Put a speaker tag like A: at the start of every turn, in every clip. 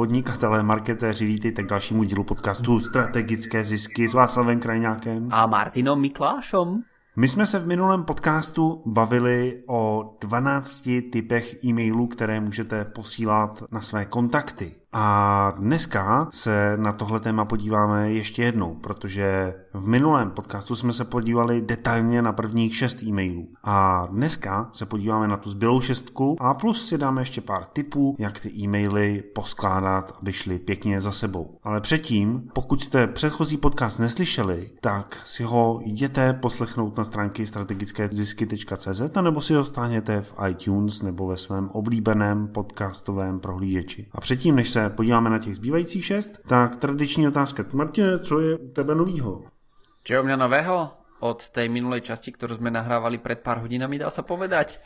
A: podnikatelé, marketéři, vítejte k dalšímu dílu podcastu Strategické zisky s Václavem Krajňákem
B: a Martinom Miklášom.
A: My jsme se v minulém podcastu bavili o 12 typech e-mailů, které můžete posílat na své kontakty. A dneska se na tohle téma podíváme ještě jednou, protože v minulém podcastu jsme se podívali detailně na prvních šest e-mailů. A dneska se podíváme na tu zbylou šestku a plus si dáme ještě pár tipů, jak ty e-maily poskládat, aby šly pěkně za sebou. Ale předtím, pokud jste předchozí podcast neslyšeli, tak si ho jděte poslechnout na stránky strategické zisky.cz nebo si ho stáhněte v iTunes nebo ve svém oblíbeném podcastovém prohlížeči. A předtím, než se se podíváme na těch zbývajících šest, tak tradiční otázka. Martine, co je u tebe novýho?
B: Čo je u mňa nového? od tej minulej časti, ktorú sme nahrávali pred pár hodinami, dá sa povedať.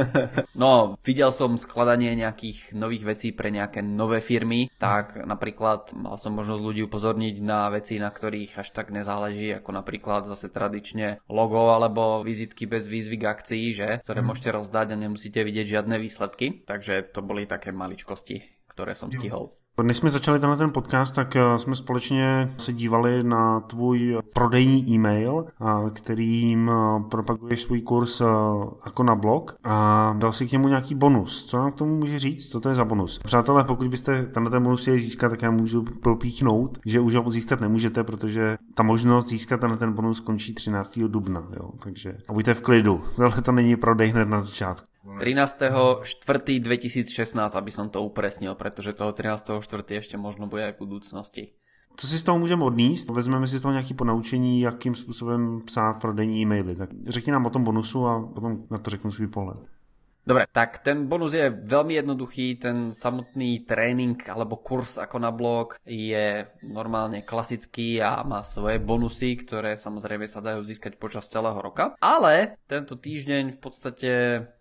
B: no, videl som skladanie nejakých nových vecí pre nejaké nové firmy, tak napríklad mal som možnosť ľudí upozorniť na veci, na ktorých až tak nezáleží, ako napríklad zase tradične logo alebo vizitky bez výzvy k akcii, že, ktoré hmm. môžete rozdať a nemusíte vidieť žiadne výsledky. Takže to boli také maličkosti které jsem stihl.
A: Než jsme začali tenhle ten podcast, tak eh, jsme společně se dívali na tvůj prodejní e-mail, kterým eh, propaguješ svůj kurz eh, jako na blog a dal si k němu nějaký bonus. Co nám k tomu může říct? Co to je za bonus? Přátelé, pokud byste tenhle ten bonus chtěli získat, tak já můžu propíchnout, že už ho získat nemůžete, protože ta možnost získat tenhle ten bonus končí 13. dubna. Jo? Takže a buďte v klidu. Tohle to není prodej hned na začátku.
B: 13.4.2016, aby som to upresnil, pretože toho 13.4. ešte možno bude aj v budúcnosti.
A: Co si z toho můžeme odníst? Vezmeme si z toho nějaké ponaučení, jakým způsobem psát prodejní e-maily. Tak řekni nám o tom bonusu a potom na to řeknu svůj pohled.
B: Dobre, tak ten bonus je veľmi jednoduchý, ten samotný tréning alebo kurz ako na blog je normálne klasický a má svoje bonusy, ktoré samozrejme sa dajú získať počas celého roka. Ale tento týždeň v podstate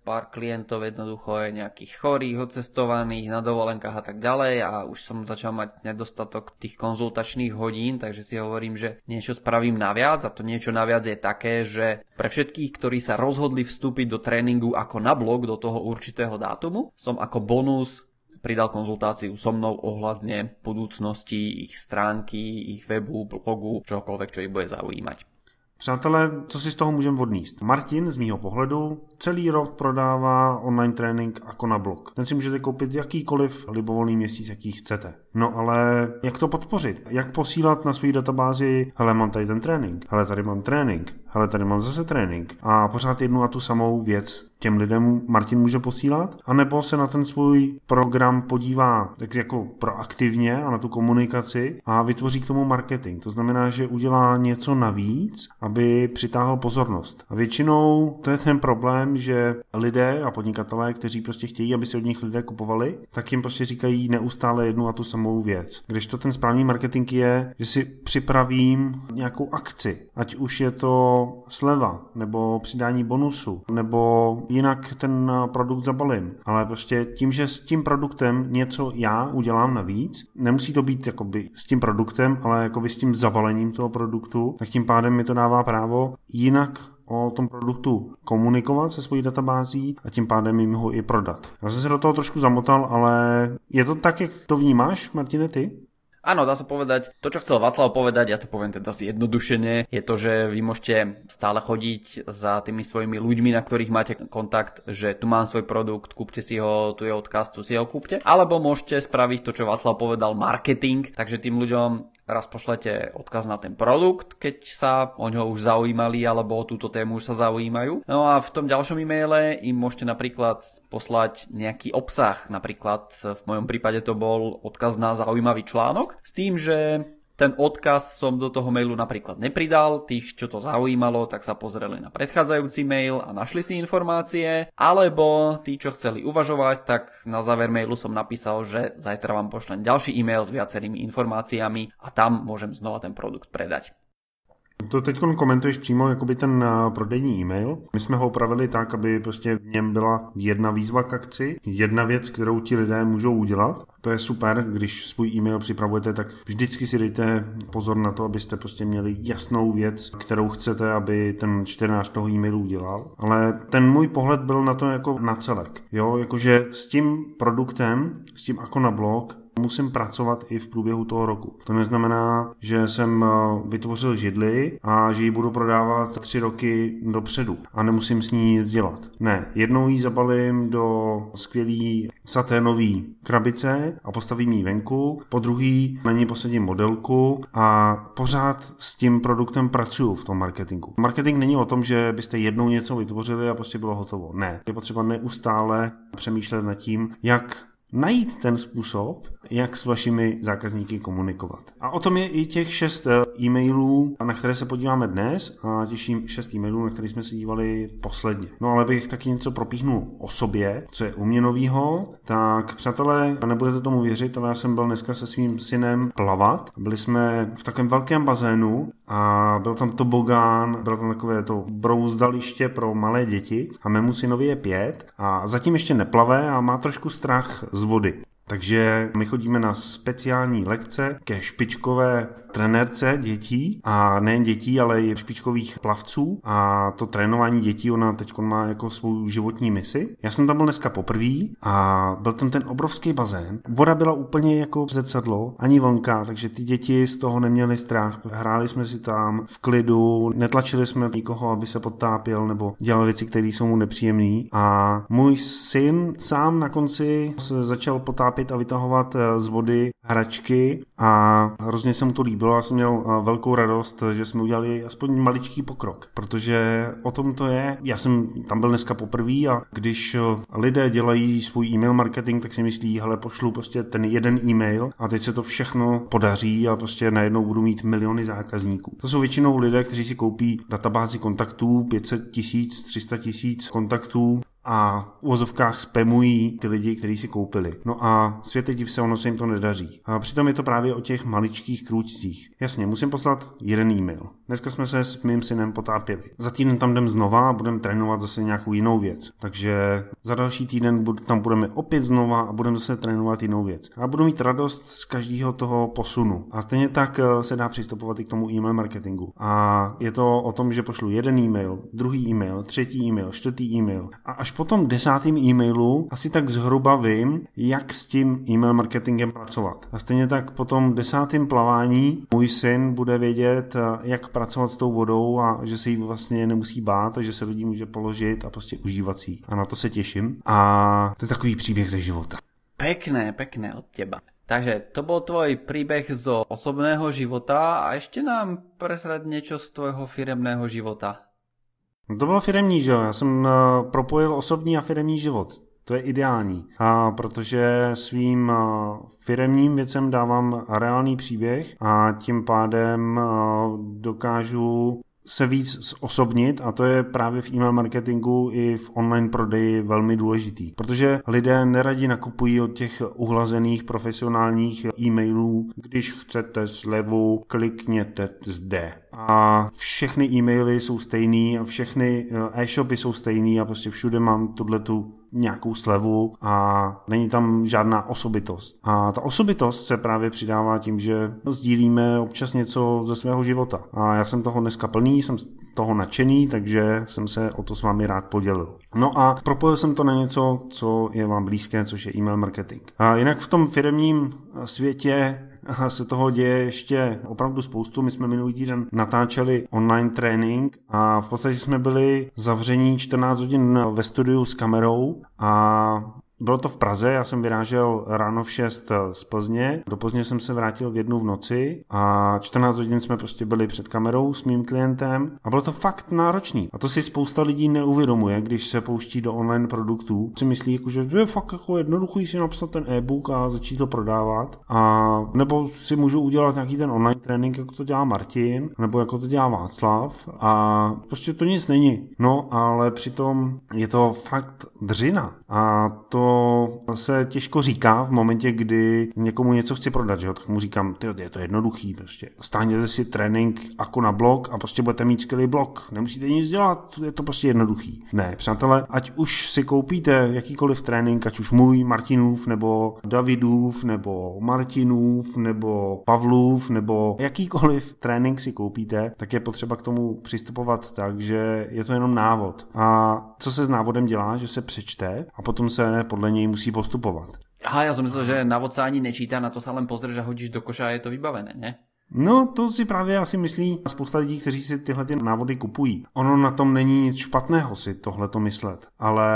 B: pár klientov jednoducho je nejakých chorých, odcestovaných, na dovolenkách a tak ďalej a už som začal mať nedostatok tých konzultačných hodín, takže si hovorím, že niečo spravím naviac a to niečo naviac je také, že pre všetkých, ktorí sa rozhodli vstúpiť do tréningu ako na blog do toho určitého dátumu, som ako bonus pridal konzultáciu so mnou ohľadne budúcnosti ich stránky, ich webu, blogu, čokoľvek, čo ich bude zaujímať.
A: Přátelé, co si z toho můžeme odníst? Martin z mýho pohledu celý rok prodává online trénink jako na blog. Ten si můžete koupit jakýkoliv libovolný měsíc, jaký chcete. No ale jak to podpořit? Jak posílat na své databázi, hele mám tady ten trénink, hele tady mám trénink, hele tady mám zase trénink a pořád jednu a tu samou věc těm lidem Martin může posílat, anebo se na ten svůj program podívá tak jako proaktivně a na tu komunikaci a vytvoří k tomu marketing. To znamená, že udělá něco navíc, aby přitáhl pozornost. A většinou to je ten problém, že lidé a podnikatelé, kteří prostě chtějí, aby si od nich lidé kupovali, tak jim prostě říkají neustále jednu a tu samou věc. Když to ten správný marketing je, že si připravím nějakou akci, ať už je to sleva, nebo přidání bonusu, nebo jinak ten produkt zabalím. Ale prostě tím, že s tím produktem něco já udělám navíc, nemusí to být jakoby s tím produktem, ale jakoby s tím zabalením toho produktu, tak tím pádem mi to dává právo jinak o tom produktu komunikovat se svojí databází a tím pádem jim ho i prodat. Já jsem se do toho trošku zamotal, ale je to tak, jak to vnímáš, Martine, ty?
B: Áno, dá sa povedať, to čo chcel Václav povedať, ja to poviem teda zjednodušene, je to, že vy môžete stále chodiť za tými svojimi ľuďmi, na ktorých máte kontakt, že tu mám svoj produkt, kúpte si ho, tu je odkaz, tu si ho kúpte. Alebo môžete spraviť to, čo Václav povedal, marketing, takže tým ľuďom raz pošlete odkaz na ten produkt, keď sa o ňo už zaujímali alebo o túto tému už sa zaujímajú. No a v tom ďalšom e-maile im môžete napríklad poslať nejaký obsah, napríklad v mojom prípade to bol odkaz na zaujímavý článok, s tým, že ten odkaz som do toho mailu napríklad nepridal, tých, čo to zaujímalo, tak sa pozreli na predchádzajúci mail a našli si informácie, alebo tí, čo chceli uvažovať, tak na záver mailu som napísal, že zajtra vám pošlem ďalší e-mail s viacerými informáciami a tam môžem znova ten produkt predať.
A: To teď komentuješ přímo jakoby ten eh, prodejní e-mail. My jsme ho upravili tak, aby prostě v něm byla jedna výzva k akci, jedna věc, kterou ti lidé můžou udělat. To je super, když svůj e-mail připravujete, tak vždycky si dejte pozor na to, abyste prostě měli jasnou věc, kterou chcete, aby ten čtenář toho e-mailu udělal. Ale ten můj pohled byl na to jako na celek. Jo, jakože s tím produktem, s tím jako na blog, musím pracovat i v průběhu toho roku. To neznamená, že jsem eh, vytvořil židli a že ji budu prodávat tři roky dopředu a nemusím s ní nic dělat. Ne, jednou ji zabalím do skvělý saténový krabice a postavím ji venku, po druhý na ní posadím modelku a pořád s tím produktem pracuju v tom marketingu. Marketing není o tom, že byste jednou něco vytvořili a prostě bylo hotovo. Ne, je potřeba neustále přemýšlet nad tím, jak najít ten způsob, jak s vašimi zákazníky komunikovat. A o tom je i těch šest eh, e-mailů, na které se podíváme dnes a těším šest e-mailů, na které jsme se dívali posledně. No ale bych taky něco propíchnul o sobě, co je u mě novýho, tak přátelé, nebudete tomu věřit, ale já jsem byl dneska se svým synem plavat. Byli jsme v takovém velkém bazénu a byl tam tobogán, bylo tam takové to brouzdaliště pro malé děti a mému synovi je pět a zatím ještě neplave a má trošku strach z vody. Takže my chodíme na speciální lekce ke špičkové trenérce dětí a nejen dětí, ale i špičkových plavců a to trénování dětí ona teď má jako svou životní misi. Já jsem tam byl dneska poprvé a byl tam ten obrovský bazén. Voda byla úplně jako zrcadlo, ani vlnka, takže ty děti z toho neměly strach. Hráli jsme si tam v klidu, netlačili jsme nikoho, aby se potápěl nebo dělal věci, které jsou mu nepříjemné. A můj syn sám na konci se začal potápět a vytahovat eh, z vody hračky a hrozně se mu to líbilo. Já jsem měl eh, velkou radost, že jsme udělali aspoň maličký pokrok, protože o tom to je. Já jsem tam byl dneska poprvé a když eh, lidé dělají svůj e-mail marketing, tak si myslí, hele, pošlu prostě ten jeden e-mail a teď se to všechno podaří a prostě najednou budu mít miliony zákazníků. To jsou většinou lidé, kteří si koupí databázi kontaktů, 500 tisíc, 300 tisíc kontaktů a v uvozovkách spamují ty lidi, kteří si koupili. No a světe div se, ono se jim to nedaří. A přitom je to právě o těch maličkých krůčcích. Jasně, musím poslat jeden e-mail. Dneska jsme se s mým synem potápěli. Za týden tam jdem znova a budeme trénovat zase nějakou jinou věc. Takže za další týden tam budeme opět znova a budeme zase trénovat jinou věc. A budu mít radost z každého toho posunu. A stejně tak eh, se dá přistupovat i k tomu e-mail marketingu. A je to o tom, že pošlu jeden e-mail, druhý e-mail, třetí e-mail, čtvrtý e-mail a až po tom desátém e-mailu asi tak zhruba vím, jak s tím e-mail marketingem pracovat. A stejně tak po tom desátém plavání můj syn bude vědět, eh, jak pracovat s tou vodou a že se jí vlastně nemusí bát a že se lidí může položit a prostě užívat si A na to se těším. A to je takový příběh ze života.
B: Pekné, pekné od teba. Takže to bol tvoj príbeh zo osobného života a ešte nám presrať niečo z tvojho firemného života.
A: No to bylo firemní, že jo? Já jsem uh, propojil osobní a firemní život. To je ideální, a protože svým uh, firemním věcem dávám reálný příběh a tím pádem uh, dokážu se víc zosobnit a to je právě v e-mail marketingu i v online prodeji velmi důležitý. Protože lidé neradi nakupují od těch uhlazených profesionálních e-mailů, když chcete slevu, klikněte zde. A všechny e-maily jsou stejný a všechny e-shopy jsou stejný a prostě všude mám tu nějakou slevu a není tam žádná osobitost. A ta osobitost se právě přidává tím, že sdílíme občas něco ze svého života. A já jsem toho dneska plný, jsem toho nadšený, takže jsem se o to s vámi rád podělil. No a propojil jsem to na něco, co je vám blízké, což je e-mail marketing. A jinak v tom firmním světě se toho děje ještě opravdu spoustu. My jsme minulý týden natáčeli online trénink a v podstatě jsme byli zavření 14 hodin ve studiu s kamerou a bylo to v Praze, já jsem vyrážel ráno v 6 z Plzně, do Plzně jsem se vrátil v jednu v noci a 14 hodin jsme prostě byli před kamerou s mým klientem a bylo to fakt náročný. A to si spousta lidí neuvědomuje, když se pouští do online produktů. Si myslí, jako, že je fakt jako jednoduchý si napsat ten e-book a začít to prodávat. A nebo si můžu udělat nějaký ten online trénink, jako to dělá Martin, nebo jako to dělá Václav a prostě to nic není. No, ale přitom je to fakt dřina. A to se těžko říká v momentě, kdy někomu něco chci prodat, že jo? tak mu říkám, ty, je to jednoduchý, prostě. Stáhněte si trénink jako na blog a prostě budete mít skvělý blog. Nemusíte nic dělat, je to prostě jednoduchý. Ne, přátelé, ať už si koupíte jakýkoliv trénink, ať už můj, Martinův, nebo Davidův, nebo Martinův, nebo Pavlův, nebo jakýkoliv trénink si koupíte, tak je potřeba k tomu přistupovat tak, že je to jenom návod. A co se s návodem dělá, že se přečte a potom se něj musí postupovat.
B: Aha, já jsem myslel, že návod se ani nečítá, na to se len pozrieš a hodíš do koša a je to vybavené, ne?
A: No, to si právě asi myslí spousta lidí, kteří si tyhle ty návody kupují. Ono na tom není nic špatného si tohleto myslet, ale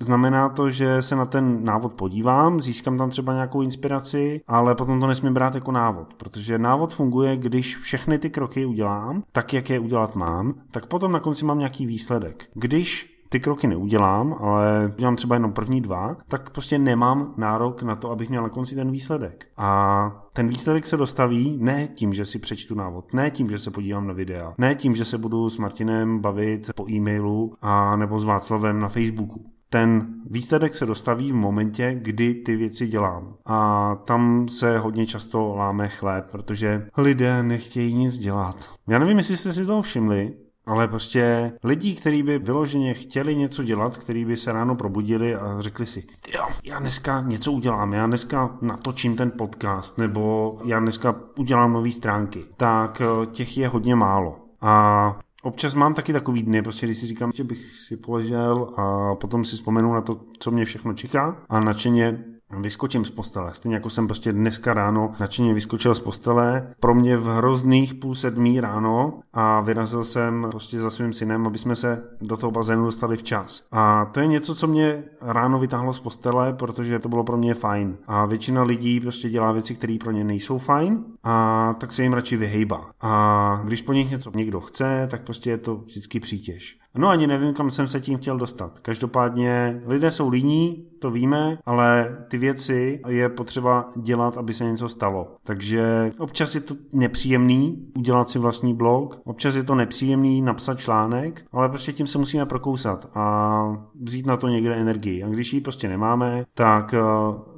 A: Znamená to, že se na ten návod podívám, získám tam třeba nějakou inspiraci, ale potom to nesmím brát jako návod, protože návod funguje, když všechny ty kroky udělám, tak jak je udělat mám, tak potom na konci mám nějaký výsledek. Když ty kroky neudělám, ale udělám třeba jenom první dva, tak prostě nemám nárok na to, abych měl na konci ten výsledek. A ten výsledek se dostaví ne tím, že si přečtu návod, ne tím, že se podívám na videa, ne tím, že se budu s Martinem bavit po e-mailu a nebo s Václavem na Facebooku ten výsledek se dostaví v momentě, kdy ty věci dělám. A tam se hodně často láme chléb, protože lidé nechtějí nic dělat. Já nevím, jestli jste si toho všimli, ale prostě lidí, kteří by vyloženě chtěli něco dělat, kteří by se ráno probudili a řekli si, jo, já dneska něco udělám, já dneska natočím ten podcast, nebo já dneska udělám nové stránky, tak eh, těch je hodně málo. A Občas mám taky takový dny, prostě když si říkám, že bych si poležel a potom si vzpomenu na to, co mě všechno čeká a nadšeně vyskočím z postele. Stejně jako jsem prostě dneska ráno nadšeně vyskočil z postele, pro mě v hrozných půl sedmí ráno a vyrazil jsem prostě za svým synem, aby jsme se do toho bazénu dostali včas. A to je něco, co mě ráno vytáhlo z postele, protože to bylo pro mě fajn. A většina lidí prostě dělá věci, které pro ně nejsou fajn a tak se jim radši vyhejbá. A když po nich něco někdo chce, tak prostě je to vždycky přítěž. No ani nevím, kam jsem se tím chtěl dostat. Každopádně lidé jsou líní, to víme, ale ty věci je potřeba dělat, aby se něco stalo. Takže občas je to nepříjemný udělat si vlastní blog, občas je to nepříjemný napsat článek, ale prostě tím se musíme prokousat a vzít na to někde energii. A když ji prostě nemáme, tak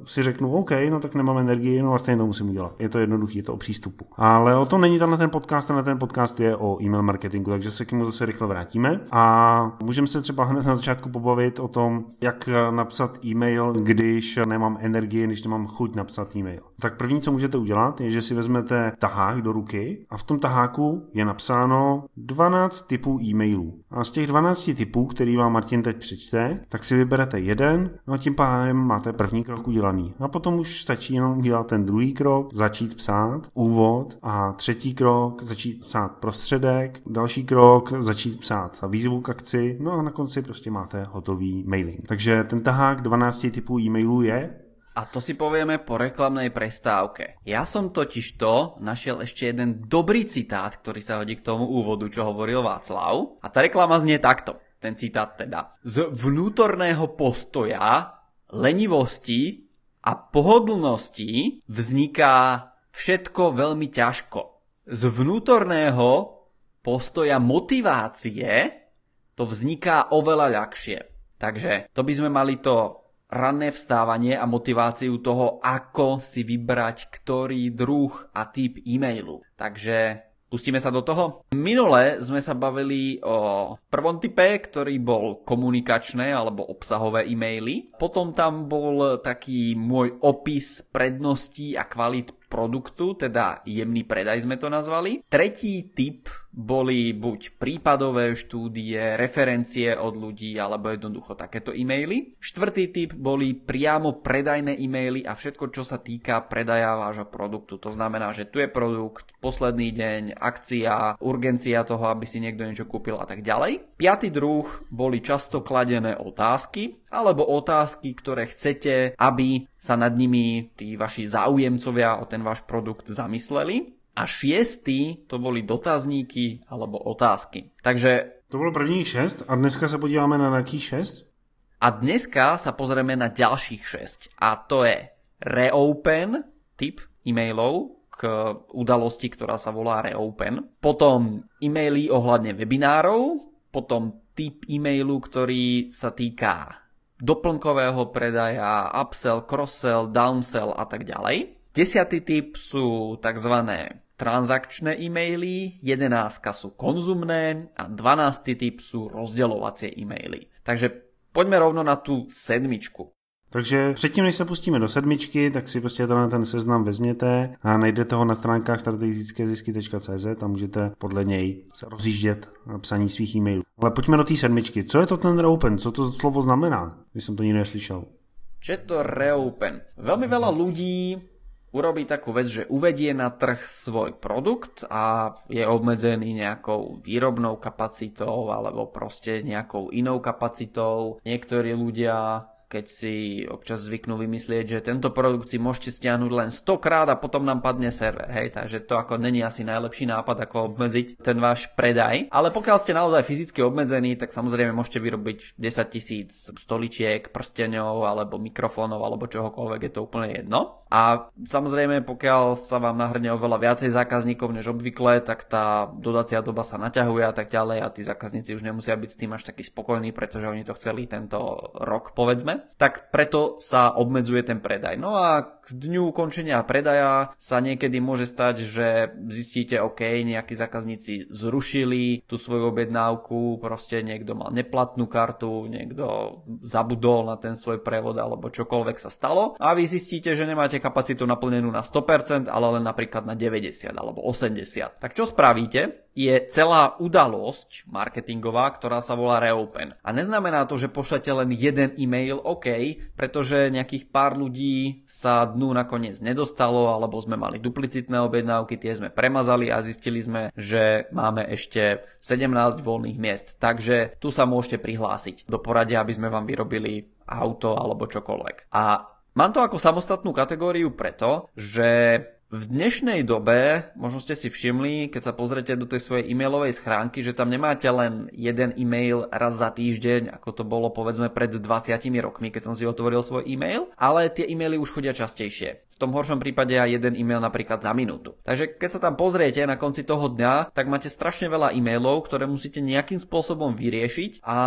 A: si řeknu, OK, no tak nemám energii, no a stejně to musím udělat. Je to jednoduché, je to o přístupu. Ale o tom není tenhle ten podcast, tenhle ten podcast je o e-mail marketingu, takže se k němu zase rychle vrátíme. A můžeme se třeba hned na začátku pobavit o tom, jak napsat e-mail, když nemám energii, když nemám chuť napsat e-mail. Tak první, co můžete udělat, je, že si vezmete tahák do ruky a v tom taháku je napsáno 12 typů e-mailů. A z těch 12 typů, který vám Martin teď přečte, tak si vyberete jeden, no a tím pádem máte první krok udělaný. A potom už stačí jenom udělat ten druhý krok, začít psát, úvod a třetí krok, začít psát prostředek, další krok, začít psát výzvu k akci, no a na konci prostě máte hotový mailing. Takže ten tahák 12 typů e-mailů je
B: a to si povieme po reklamnej prestávke. Ja som totiž to našiel ešte jeden dobrý citát, ktorý sa hodí k tomu úvodu, čo hovoril Václav. A tá reklama znie takto. Ten citát teda. Z vnútorného postoja, lenivosti a pohodlnosti vzniká všetko veľmi ťažko. Z vnútorného postoja motivácie to vzniká oveľa ľahšie. Takže to by sme mali to ranné vstávanie a motiváciu toho, ako si vybrať ktorý druh a typ e-mailu. Takže Pustíme sa do toho? Minule sme sa bavili o prvom type, ktorý bol komunikačné alebo obsahové e-maily. Potom tam bol taký môj opis predností a kvalit produktu, teda jemný predaj sme to nazvali. Tretí typ boli buď prípadové štúdie, referencie od ľudí alebo jednoducho takéto e-maily. Štvrtý typ boli priamo predajné e-maily a všetko, čo sa týka predaja vášho produktu. To znamená, že tu je produkt, posledný deň, akcia, urgencia toho, aby si niekto niečo kúpil a tak ďalej. Piatý druh boli často kladené otázky, alebo otázky, ktoré chcete, aby sa nad nimi tí vaši záujemcovia o ten váš produkt zamysleli. A šiestý to boli dotazníky alebo otázky. Takže...
A: To bolo prvních šest a dneska sa podívame na nejakých šest?
B: A dneska sa pozrieme na ďalších šesť. A to je reopen typ e-mailov k udalosti, ktorá sa volá reopen. Potom e-maily ohľadne webinárov, potom typ e-mailu, ktorý sa týka doplnkového predaja, upsell, crosssell, downsell a tak ďalej. Desiatý typ sú tzv. transakčné e-maily, jedenáctka sú konzumné a dvanáctý typ sú rozdeľovacie e-maily. Takže poďme rovno na tú sedmičku.
A: Takže předtím, než se pustíme do sedmičky, tak si prostě tenhle ten seznam vezměte a najdete ho na stránkách strategickézisky.cz a můžete podle něj se rozjíždět na psaní svých e-mailů. Ale pojďme do té sedmičky. Co je to ten open? Co to slovo znamená? Když jsem to nikdy neslyšel.
B: Čo je to reopen? Veľmi veľa ľudí urobí takú vec, že uvedie na trh svoj produkt a je obmedzený nejakou výrobnou kapacitou alebo proste nejakou inou kapacitou. Niektorí ľudia keď si občas zvyknú vymyslieť, že tento produkt si môžete stiahnuť len 100 krát a potom nám padne server, hej, takže to ako není asi najlepší nápad, ako obmedziť ten váš predaj. Ale pokiaľ ste naozaj fyzicky obmedzení, tak samozrejme môžete vyrobiť 10 tisíc stoličiek, prsteňov alebo mikrofónov alebo čohokoľvek, je to úplne jedno. A samozrejme, pokiaľ sa vám nahrne oveľa viacej zákazníkov než obvykle, tak tá dodacia doba sa naťahuje a tak ďalej a tí zákazníci už nemusia byť s tým až takí spokojní, pretože oni to chceli tento rok, povedzme. Tak preto sa obmedzuje ten predaj. No a k dňu ukončenia predaja sa niekedy môže stať, že zistíte, OK, nejakí zákazníci zrušili tú svoju objednávku, proste niekto mal neplatnú kartu, niekto zabudol na ten svoj prevod alebo čokoľvek sa stalo a vy zistíte, že nemáte kapacitu naplnenú na 100%, ale len napríklad na 90 alebo 80. Tak čo spravíte? Je celá udalosť marketingová, ktorá sa volá Reopen. A neznamená to, že pošlete len jeden e-mail, OK, pretože nejakých pár ľudí sa dnu nakoniec nedostalo, alebo sme mali duplicitné objednávky, tie sme premazali a zistili sme, že máme ešte 17 voľných miest. Takže tu sa môžete prihlásiť do poradia, aby sme vám vyrobili auto alebo čokoľvek. A Mám to ako samostatnú kategóriu preto, že v dnešnej dobe, možno ste si všimli, keď sa pozrete do tej svojej e-mailovej schránky, že tam nemáte len jeden e-mail raz za týždeň, ako to bolo povedzme pred 20 rokmi, keď som si otvoril svoj e-mail, ale tie e-maily už chodia častejšie. V tom horšom prípade aj jeden e-mail napríklad za minútu. Takže keď sa tam pozriete na konci toho dňa, tak máte strašne veľa e-mailov, ktoré musíte nejakým spôsobom vyriešiť a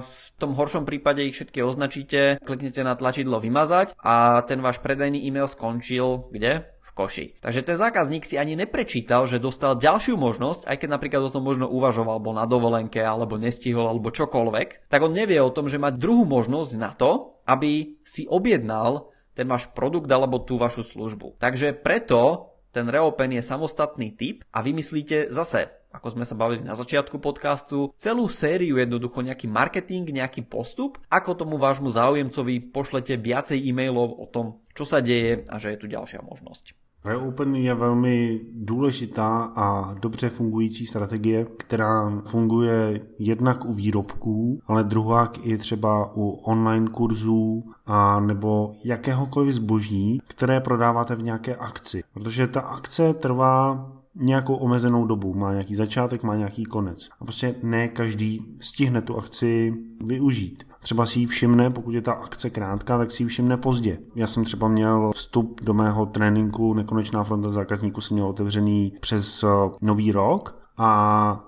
B: v tom horšom prípade ich všetky označíte, kliknete na tlačidlo vymazať a ten váš predajný e-mail skončil kde? Koši. Takže ten zákazník si ani neprečítal, že dostal ďalšiu možnosť, aj keď napríklad o tom možno uvažoval, bol na dovolenke, alebo nestihol, alebo čokoľvek, tak on nevie o tom, že má druhú možnosť na to, aby si objednal ten váš produkt alebo tú vašu službu. Takže preto ten reopen je samostatný typ a vymyslíte zase ako sme sa bavili na začiatku podcastu, celú sériu jednoducho nejaký marketing, nejaký postup, ako tomu vášmu záujemcovi pošlete viacej e-mailov o tom, čo sa deje a že je tu ďalšia možnosť.
A: Reopen je velmi důležitá a dobře fungující strategie, která funguje jednak u výrobků, ale druhák i třeba u online kurzů a nebo jakéhokoliv zboží, které prodáváte v nějaké akci. Protože ta akce trvá nějakou omezenou dobu, má nějaký začátek, má nějaký konec. A prostě ne každý stihne tu akci využít. Třeba si ji všimne, pokud je ta akce krátká, tak si ji všimne pozdě. Já jsem třeba měl vstup do mého tréninku Nekonečná fronta zákazníků jsem měl otevřený přes eh, nový rok a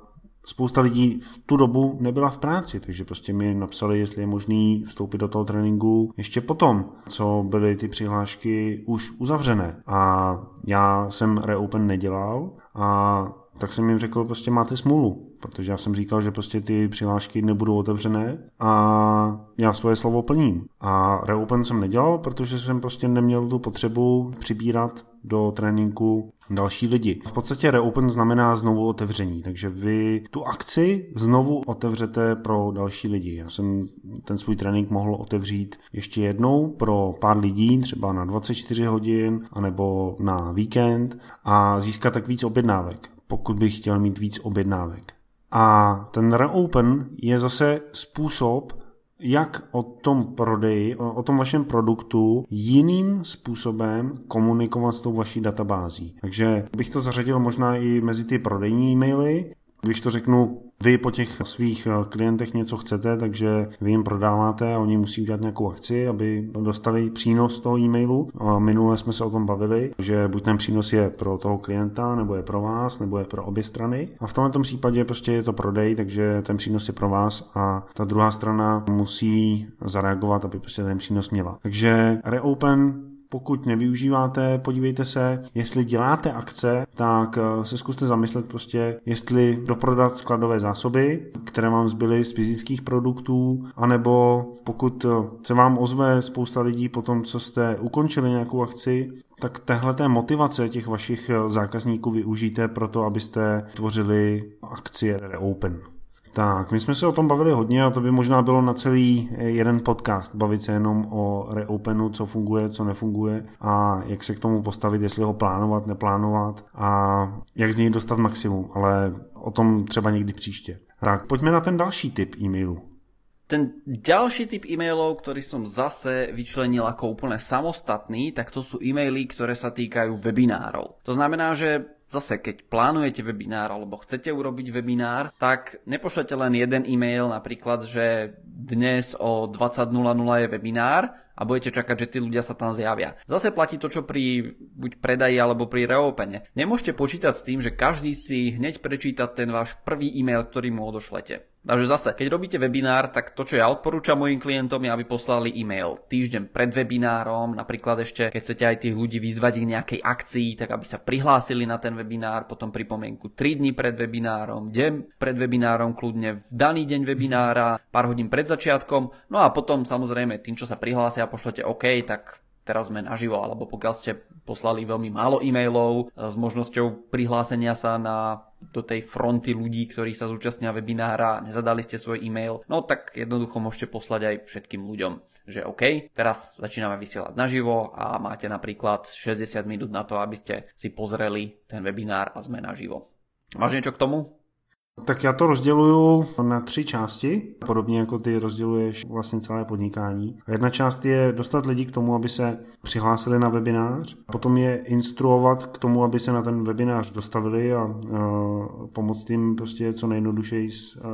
A: spousta lidí v tu dobu nebyla v práci, takže prostě mi napsali, jestli je možný vstoupit do toho tréninku ještě potom, co byly ty přihlášky už uzavřené. A já jsem reopen nedělal a tak jsem jim řekl, prostě máte smůlu, protože já jsem říkal, že prostě ty přihlášky nebudou otevřené a já svoje slovo plním. A reopen jsem nedělal, protože jsem prostě neměl tu potřebu přibírat do tréninku další lidi. V podstatě reopen znamená znovu otevření, takže vy tu akci znovu otevřete pro další lidi. Já jsem ten svůj trénink mohl otevřít ještě jednou pro pár lidí, třeba na 24 hodin, anebo na víkend a získat tak víc objednávek pokud bych chtěl mít víc objednávek. A ten reopen je zase způsob, jak o tom prodeji, o tom vašem produktu jiným způsobem komunikovat s tou vaší databází. Takže bych to zařadil možná i mezi ty prodejní e-maily, když to řeknu, vy po těch svých eh, klientech něco chcete, takže vy jim prodáváte a oni musí udělat nějakou akci, aby dostali přínos toho e-mailu. A minule jsme se o tom bavili, že buď ten přínos je pro toho klienta, nebo je pro vás, nebo je pro obě strany. A v tomto případě prostě je to prodej, takže ten přínos je pro vás a ta druhá strana musí zareagovat, aby prostě ten přínos měla. Takže reopen pokud nevyužíváte, podívejte se, jestli děláte akce, tak eh, se zkuste zamyslet prostě, jestli doprodat skladové zásoby, které vám zbyly z fyzických produktů, anebo pokud eh, se vám ozve spousta lidí po tom, co jste ukončili nějakou akci, tak téhle motivace těch vašich eh, zákazníků využijte pro to, abyste tvořili akcie Reopen. Tak, my jsme se o tom bavili hodně a to by možná bylo na celý jeden podcast, bavit se jenom o reopenu, co funguje, co nefunguje a jak se k tomu postavit, jestli ho plánovat, neplánovat a jak z něj dostat maximum, ale o tom třeba někdy příště. Tak, pojďme na ten další typ e-mailu.
B: Ten ďalší typ e-mailov, ktorý som zase vyčlenil ako úplne samostatný, tak to sú e-maily, ktoré sa týkajú webinárov. To znamená, že zase keď plánujete webinár alebo chcete urobiť webinár, tak nepošlete len jeden e-mail napríklad, že dnes o 20.00 je webinár a budete čakať, že tí ľudia sa tam zjavia. Zase platí to, čo pri buď predaji alebo pri reopene. Nemôžete počítať s tým, že každý si hneď prečíta ten váš prvý e-mail, ktorý mu odošlete. Takže zase, keď robíte webinár, tak to, čo ja odporúčam mojim klientom, je, aby poslali e-mail týždeň pred webinárom, napríklad ešte, keď chcete aj tých ľudí vyzvať k nejakej akcii, tak aby sa prihlásili na ten webinár, potom pripomienku 3 dní pred webinárom, deň pred webinárom, kľudne v daný deň webinára, pár hodín pred začiatkom, no a potom samozrejme tým, čo sa prihlásia a pošlete OK, tak teraz sme naživo, alebo pokiaľ ste poslali veľmi málo e-mailov s možnosťou prihlásenia sa na do tej fronty ľudí, ktorí sa zúčastnia webinára, nezadali ste svoj e-mail, no tak jednoducho môžete poslať aj všetkým ľuďom, že OK, teraz začíname vysielať naživo a máte napríklad 60 minút na to, aby ste si pozreli ten webinár a sme naživo. Máš niečo k tomu?
A: Tak já to rozděluju na tři části, podobně jako ty rozděluješ vlastně celé podnikání. Jedna část je dostat lidi k tomu, aby se přihlásili na webinář, potom je instruovat k tomu, aby se na ten webinář dostavili a uh, pomoct jim prostě co nejjednodušeji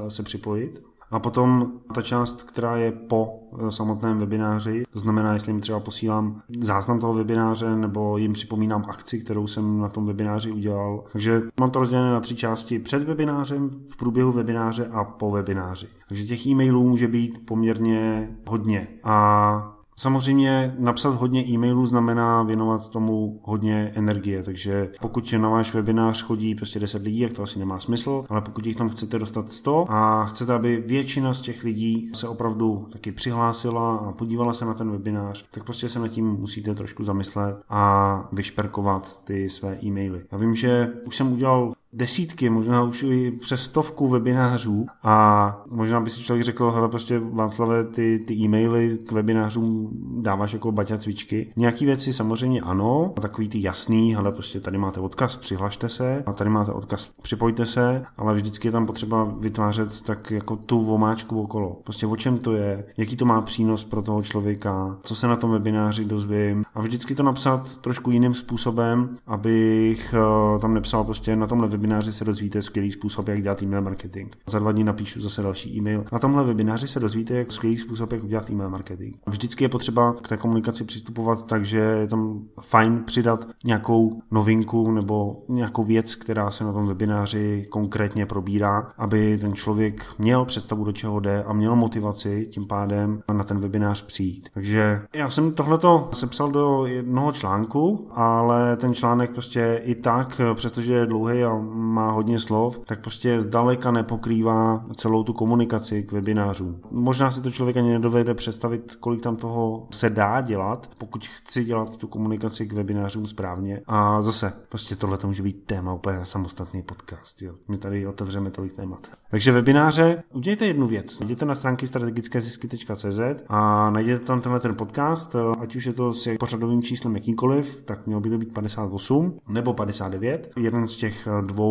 A: se připojit. A potom ta část, která je po eh, samotném webináři, to znamená, jestli jim třeba posílám záznam toho webináře nebo jim připomínám akci, kterou jsem na tom webináři udělal. Takže mám to rozdělené na tři části před webinářem, v průběhu webináře a po webináři. Takže těch e-mailů může být poměrně hodně. A Samozřejmě napsat hodně e-mailů znamená věnovat tomu hodně energie, takže pokud na váš webinář chodí prostě 10 lidí, jak to asi nemá smysl, ale pokud jich tam chcete dostat 100 a chcete, aby většina z těch lidí se opravdu taky přihlásila a podívala se na ten webinář, tak prostě se nad tím musíte trošku zamyslet a vyšperkovat ty své e-maily. Já vím, že už jsem udělal desítky, možná už i přes stovku webinářů a možná by si člověk řekl, hele prostě Václave, ty, ty e-maily k webinářům dáváš jako baťa cvičky. Nějaký věci samozřejmě ano, takový ty jasný, hele prostě tady máte odkaz, přihlašte se a tady máte odkaz, připojte se, ale vždycky je tam potřeba vytvářet tak jako tu vomáčku okolo. Prostě o čem to je, jaký to má přínos pro toho člověka, co se na tom webináři dozvím a vždycky to napsat trošku jiným způsobem, abych uh, tam nepsal prostě na tomhle webináři se dozvíte skvělý způsob, jak dělat email marketing. Za dva dny napíšu zase další e-mail. Na tomhle webináři se dozvíte, jak skvělý způsob, jak udělat email marketing. Vždycky je potřeba k té komunikaci přistupovat tak, že je tam fajn přidat nějakou novinku nebo nějakou věc, která se na tom webináři konkrétně probírá, aby ten člověk měl představu, do čeho jde a měl motivaci tím pádem na ten webinář přijít. Takže já jsem tohleto sepsal do jednoho článku, ale ten článek prostě i tak, přestože je dlouhý a má hodně slov, tak prostě zdaleka nepokrývá celou tu komunikaci k webinářům. Možná si to člověk ani nedovede představit, kolik tam toho se dá dělat, pokud chci dělat tu komunikaci k webinářům správně. A zase, prostě tohle to může být téma úplně na samostatný podcast. Jo. My tady otevřeme tolik témat. Takže webináře, udělejte jednu věc. Jděte na stránky strategickézisky.cz a najděte tam tenhle ten podcast, ať už je to s pořadovým číslem jakýkoliv, tak mělo by to být 58 nebo 59. Jeden z těch dvou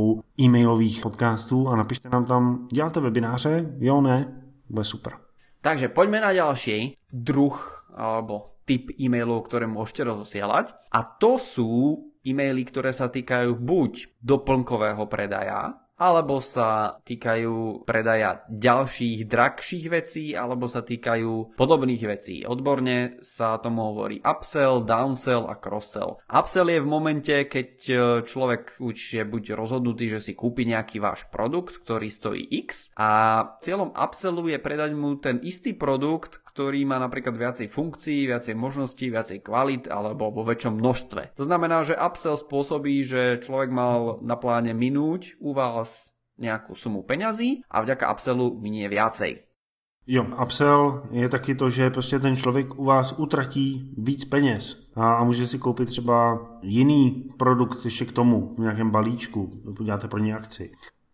A: e-mailových podcastů a napište nám tam, děláte webináře? Jo, ne? Bude super.
B: Takže poďme na ďalší druh alebo typ e-mailov, ktoré môžete rozosielať. A to sú e-maily, ktoré sa týkajú buď doplnkového predaja, alebo sa týkajú predaja ďalších drahších vecí, alebo sa týkajú podobných vecí. Odborne sa tomu hovorí upsell, downsell a crosssell. Upsell je v momente, keď e, človek už je buď rozhodnutý, že si kúpi nejaký váš produkt, ktorý stojí X a cieľom upsellu je predať mu ten istý produkt, ktorý má napríklad viacej funkcií, viacej možností, viacej kvalit alebo vo väčšom množstve. To znamená, že upsell spôsobí, že človek mal na pláne minúť u nejakú sumu peňazí a vďaka upsellu minie viacej.
A: Jo, upsell je taky to, že prostě ten člověk u vás utratí víc peněz a, a může si koupit třeba jiný produkt ještě k tomu v nějakém balíčku, uděláte pro ně akci.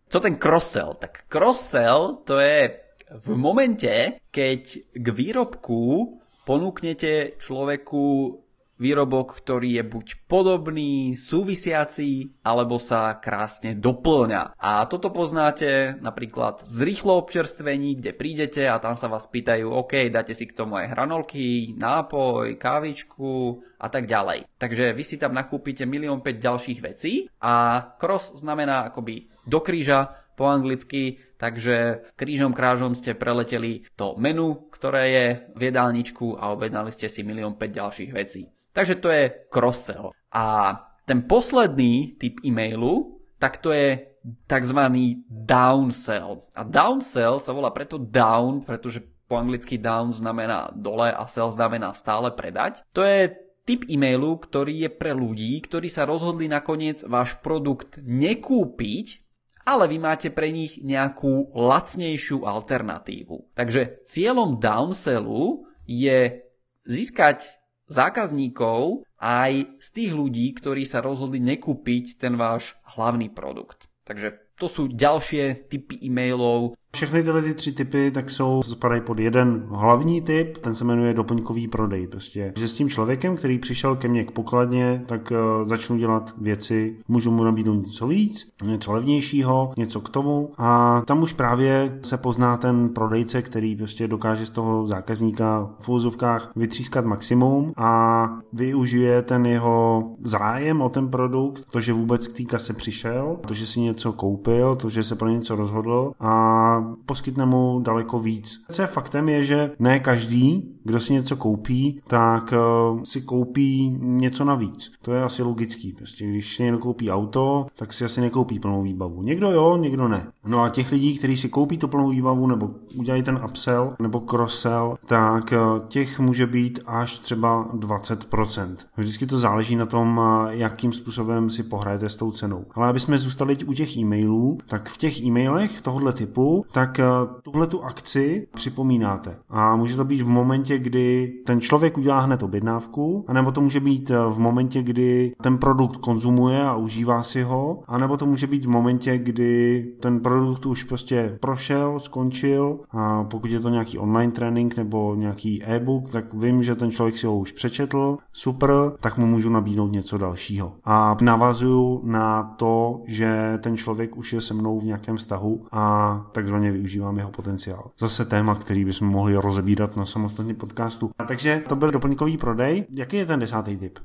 B: Co ten cross-sell? Tak cross-sell to je v momente, keď k výrobku ponúknete človeku výrobok, ktorý je buď podobný, súvisiaci, alebo sa krásne doplňa. A toto poznáte napríklad z rýchlo občerstvení, kde prídete a tam sa vás pýtajú, OK, dáte si k tomu aj hranolky, nápoj, kávičku a tak ďalej. Takže vy si tam nakúpite milión 5 ďalších vecí a cross znamená akoby do kríža po anglicky, takže krížom krážom ste preleteli to menu, ktoré je v jedálničku a objednali ste si milión 5 ďalších vecí. Takže to je cross-sell. A ten posledný typ e-mailu, tak to je tzv. downsell. A downsell sa volá preto down, pretože po anglicky down znamená dole a sell znamená stále predať. To je typ e-mailu, ktorý je pre ľudí, ktorí sa rozhodli nakoniec váš produkt nekúpiť, ale vy máte pre nich nejakú lacnejšiu alternatívu. Takže cieľom downsellu je získať zákazníkov aj z tých ľudí, ktorí sa rozhodli nekúpiť ten váš hlavný produkt. Takže to sú ďalšie typy e-mailov,
A: všechny tyhle ty tři typy tak jsou, spadají pod jeden hlavní typ, ten se jmenuje doplňkový prodej. Prostě, že s tím člověkem, který přišel ke mně k pokladně, tak uh, začnu dělat věci, můžu mu nabídnout něco víc, něco levnějšího, něco k tomu. A tam už právě se pozná ten prodejce, který prostě dokáže z toho zákazníka v úzovkách vytřískat maximum a využije ten jeho zájem o ten produkt, to, že vůbec k té kase přišel, to, že si něco koupil, to, že se pro něco rozhodl. A poskytne mu daleko víc. Co je faktem je, že ne každý, kdo si něco koupí, tak uh, si koupí něco navíc. To je asi logický. Prostě když si někdo koupí auto, tak si asi nekoupí plnou výbavu. Někdo jo, někdo ne. No a těch lidí, kteří si koupí tu plnou výbavu nebo udělají ten upsell nebo cross-sell, tak uh, těch může být až třeba 20%. Vždycky to záleží na tom, uh, jakým způsobem si pohrajete s tou cenou. Ale aby jsme zůstali u těch e-mailů, tak v těch e-mailech tohoto typu tak eh, tuhle tu akci připomínáte. A může to být v momentě, kdy ten člověk udělá hned objednávku, anebo to může být eh, v momentě, kdy ten produkt konzumuje a užívá si ho, anebo to může být v momentě, kdy ten produkt už prostě prošel, skončil a pokud je to nějaký online trénink nebo nějaký e-book, tak vím, že ten člověk si ho už přečetl, super, tak mu můžu nabídnout něco dalšího. A navazuju na to, že ten člověk už je se mnou v nějakém vztahu a takzvaně využívám jeho potenciál. Zase téma, který bychom mohli rozebírat na samostatný podcastu. A takže to byl doplňkový prodej. Jaký je ten desátý typ?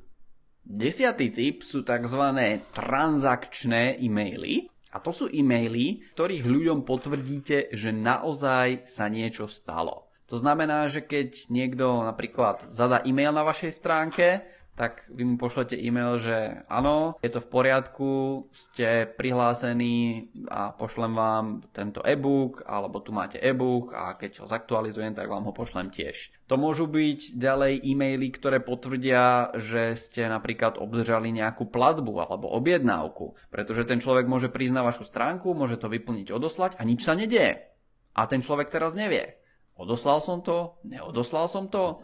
B: Desiatý typ sú tzv. transakčné e-maily. A to sú e-maily, ktorých ľuďom potvrdíte, že naozaj sa niečo stalo. To znamená, že keď niekto napríklad zadá e-mail na vašej stránke, tak vy mu pošlete e-mail, že áno, je to v poriadku, ste prihlásení a pošlem vám tento e-book, alebo tu máte e-book a keď ho zaktualizujem, tak vám ho pošlem tiež. To môžu byť ďalej e-maily, ktoré potvrdia, že ste napríklad obdržali nejakú platbu alebo objednávku, pretože ten človek môže prísť na vašu stránku, môže to vyplniť, odoslať a nič sa nedieje. A ten človek teraz nevie. Odoslal som to? Neodoslal som to?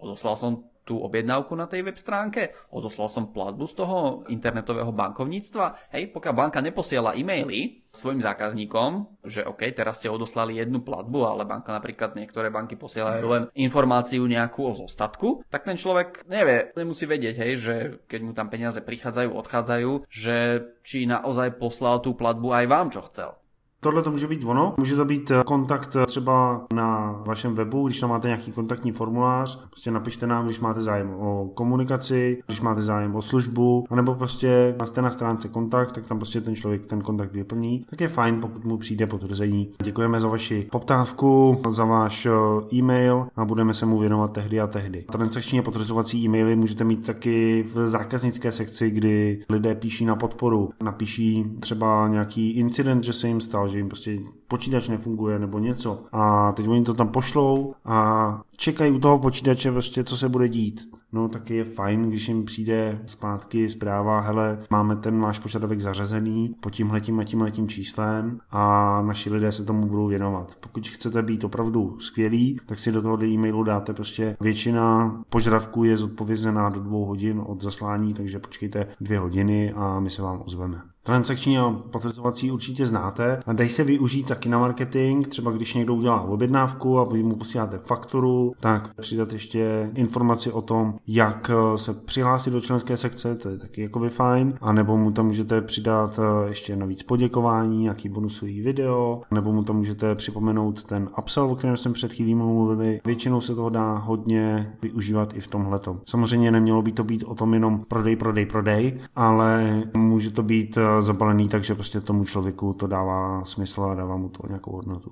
B: Odoslal som tú objednávku na tej web stránke, odoslal som platbu z toho internetového bankovníctva. Hej, pokiaľ banka neposiela e-maily svojim zákazníkom, že OK, teraz ste odoslali jednu platbu, ale banka napríklad niektoré banky posielajú len informáciu nejakú o zostatku, tak ten človek nevie, nemusí vedieť, hej, že keď mu tam peniaze prichádzajú, odchádzajú, že či naozaj poslal tú platbu aj vám, čo chcel.
A: Tohle to může být ono. Může to být eh, kontakt eh, třeba na vašem webu, když tam máte nějaký kontaktní formulář, prostě napište nám, když máte zájem o komunikaci, když máte zájem o službu, anebo prostě jste na stránce kontakt, tak tam prostě ten člověk ten kontakt vyplní. Tak je fajn, pokud mu přijde potvrzení. Děkujeme za vaši poptávku, za váš eh, e-mail a budeme se mu věnovat tehdy a tehdy. Transakční a potvrzovací e-maily můžete mít taky v zákaznické sekci, kdy lidé píší na podporu, napíší třeba nějaký incident, že se jim stal, že jim prostě počítač nefunguje nebo něco a teď oni to tam pošlou a čekají u toho počítače prostě, co se bude dít no taky je fajn, když jim přijde zpátky zpráva, hele, máme ten váš požadavek zařazený pod tímhletím a tímhletím číslem a naši lidé se tomu budou věnovat. Pokud chcete být opravdu skvělý, tak si do toho e-mailu dáte prostě většina požadavků je zodpovězená do dvou hodin od zaslání, takže počkejte dvě hodiny a my se vám ozveme. Transakční a potvrzovací určitě znáte. A dají se využít taky na marketing, třeba když někdo udělá objednávku a vy mu posíláte fakturu, tak přidat ještě informaci o tom, jak eh, se přihlásit do členské sekce, to je taky jakoby fajn, a nebo mu tam můžete přidat eh, ještě navíc poděkování, nějaký bonusový video, nebo mu tam můžete připomenout ten upsell, o kterém jsem před chvílí mluvili. Většinou se toho dá hodně využívat i v tomhletom. Samozřejmě nemělo by to být o tom jenom prodej, prodej, prodej, ale může to být eh, zabalený, takže prostě tomu člověku to dává smysl a dává mu to nějakou hodnotu.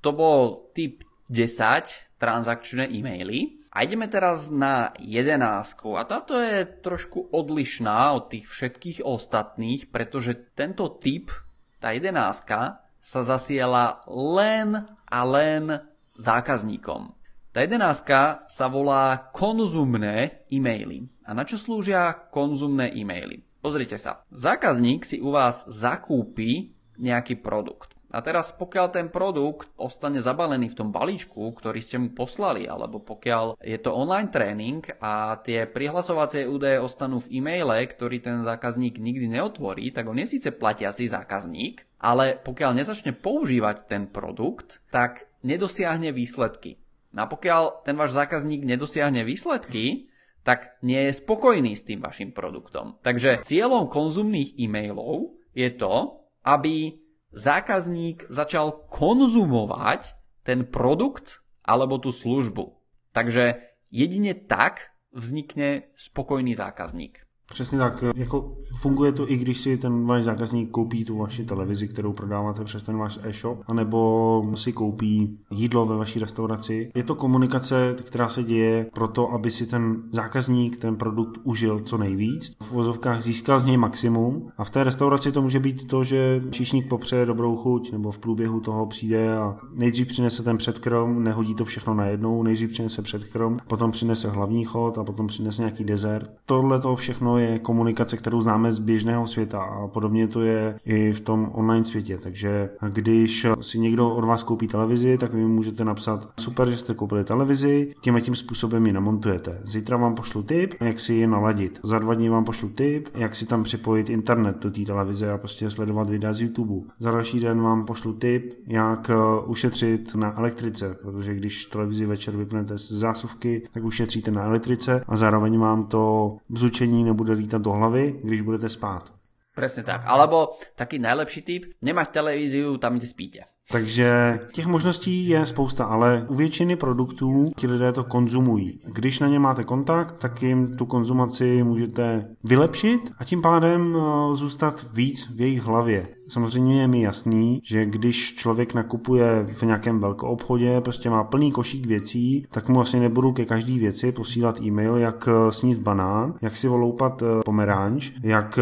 B: To byl typ 10 transakčné e-maily. A ideme teraz na jedenásku a táto je trošku odlišná od tých všetkých ostatných, pretože tento typ, tá jedenáska, sa zasiela len a len zákazníkom. Tá jedenáska sa volá konzumné e-maily. A na čo slúžia konzumné e-maily? Pozrite sa, zákazník si u vás zakúpi nejaký produkt. A teraz pokiaľ ten produkt ostane zabalený v tom balíčku, ktorý ste mu poslali, alebo pokiaľ je to online tréning a tie prihlasovacie údaje ostanú v e-maile, ktorý ten zákazník nikdy neotvorí, tak on je síce platiaci zákazník, ale pokiaľ nezačne používať ten produkt, tak nedosiahne výsledky. A pokiaľ ten váš zákazník nedosiahne výsledky, tak nie je spokojný s tým vašim produktom. Takže cieľom konzumných e-mailov je to, aby zákazník začal konzumovať ten produkt alebo tú službu. Takže jedine tak vznikne spokojný zákazník.
A: Přesně tak. Jako funguje to i když si ten váš zákazník koupí tu vaši televizi, kterou prodáváte přes ten váš e-shop, anebo si koupí jídlo ve vaší restauraci. Je to komunikace, která se děje proto, aby si ten zákazník ten produkt užil co nejvíc. V vozovkách získal z něj maximum a v té restauraci to může být to, že číšník popřeje dobrou chuť nebo v průběhu toho přijde a nejdřív přinese ten předkrom, nehodí to všechno najednou, nejdřív přinese předkrom, potom přinese hlavní chod a potom přinese nějaký dezert. Tohle to všechno je komunikace, kterou známe z běžného světa a podobně to je i v tom online světě. Takže když si někdo od vás koupí televizi, tak vy můžete napsat super, že jste koupili televizi, tím a tím způsobem ji namontujete. Zítra vám pošlu tip, jak si ji naladit. Za dva dny vám pošlu tip, jak si tam připojit internet do té televize a prostě sledovat videa z YouTube. Za další den vám pošlu tip, jak ušetřit na elektrice, protože když televizi večer vypnete z zásuvky, tak ušetříte na elektrice a zároveň vám to bzučení nebude bude lítat do hlavy, když budete spát.
B: Presne tak. Alebo taký najlepší typ, nemáš televíziu tam, kde spíte.
A: Takže těch možností je spousta, ale u většiny produktů ti lidé to konzumují. Když na ně máte kontakt, tak jim tu konzumaci můžete vylepšit a tím pádem eh, zůstat víc v jejich hlavě. Samozřejmě je mi jasný, že když člověk nakupuje v nějakém velkou obchodě, prostě má plný košík věcí, tak mu asi nebudu ke každý věci posílat e-mail, jak eh, sníst banán, jak si voloupat eh, pomeranč, jak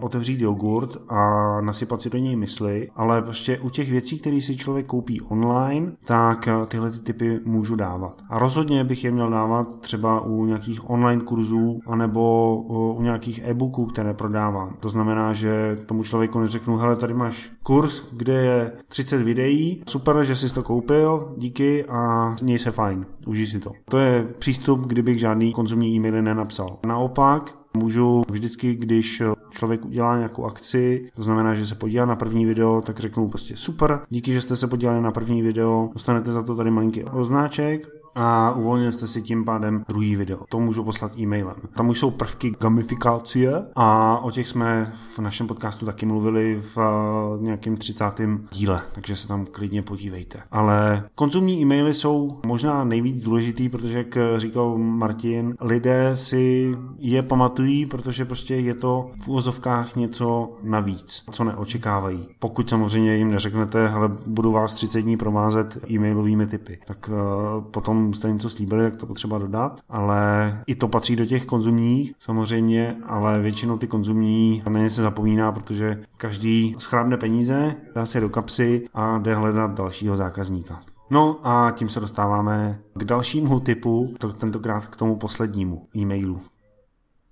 A: otevřít jogurt a nasypat si do něj mysli, ale prostě u těch věcí, které si člověk koupí online, tak eh, tyhle ty typy můžu dávat. A rozhodně bych je měl dávat třeba u nějakých online kurzů anebo eh, u nějakých e-booků, které prodávám. To znamená, že tomu člověku neřeknu, hele, tady máš kurz, kde je 30 videí, super, že jsi to koupil, díky a měj se fajn, užij si to. To je přístup, kdybych žádný konzumní e-maily nenapsal. Naopak, Můžu vždycky, když člověk udělá nějakou akci, to znamená, že se podívá na první video, tak řeknu prostě super, díky, že jste se podívali na první video, dostanete za to tady malinký označek, a uvolnil jste si tím pádem druhý video. To můžu poslat e-mailem. Tam už jsou prvky gamifikace a o těch jsme v našem podcastu taky mluvili v eh, nějakém 30. díle, takže se tam klidně podívejte. Ale konzumní e-maily jsou možná nejvíc důležitý, protože jak říkal Martin, lidé si je pamatují, protože prostě je to v úvozovkách něco navíc, co neočekávají. Pokud samozřejmě jim neřeknete, hele, budu vás 30 dní provázet e-mailovými typy, tak uh, potom potom jste něco slíbili, jak to potřeba dodat, ale i to patří do těch konzumních samozřejmě, ale většinou ty konzumní na ně se zapomíná, protože každý schrábne peníze, dá si do kapsy a jde hledat dalšího zákazníka. No a tím se dostáváme k dalšímu typu, to tentokrát k tomu poslednímu e-mailu.